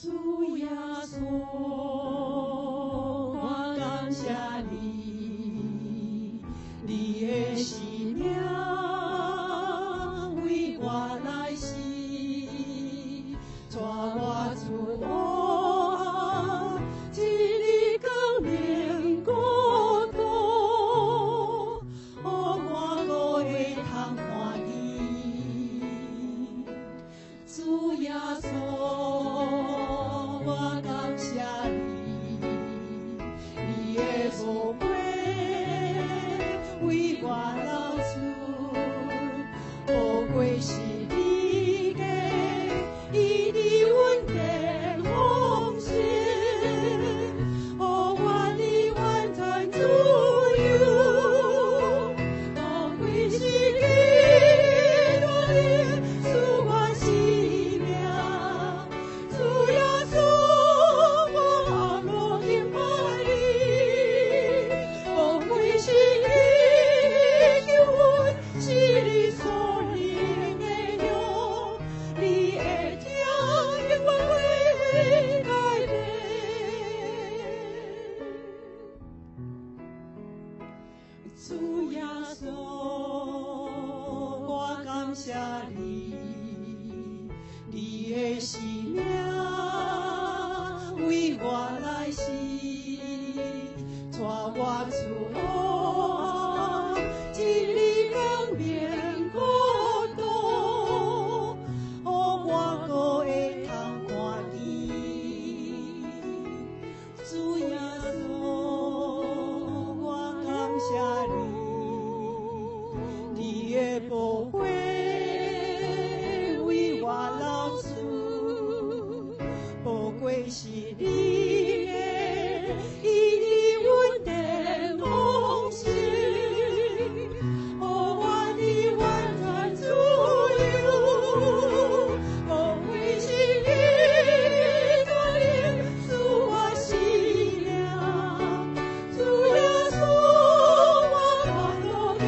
สุยอท下无归期我了。一滴温暖红星，哦，我的万川祖母，哦，温馨的歌里诉我思量，祖母诉我快乐的。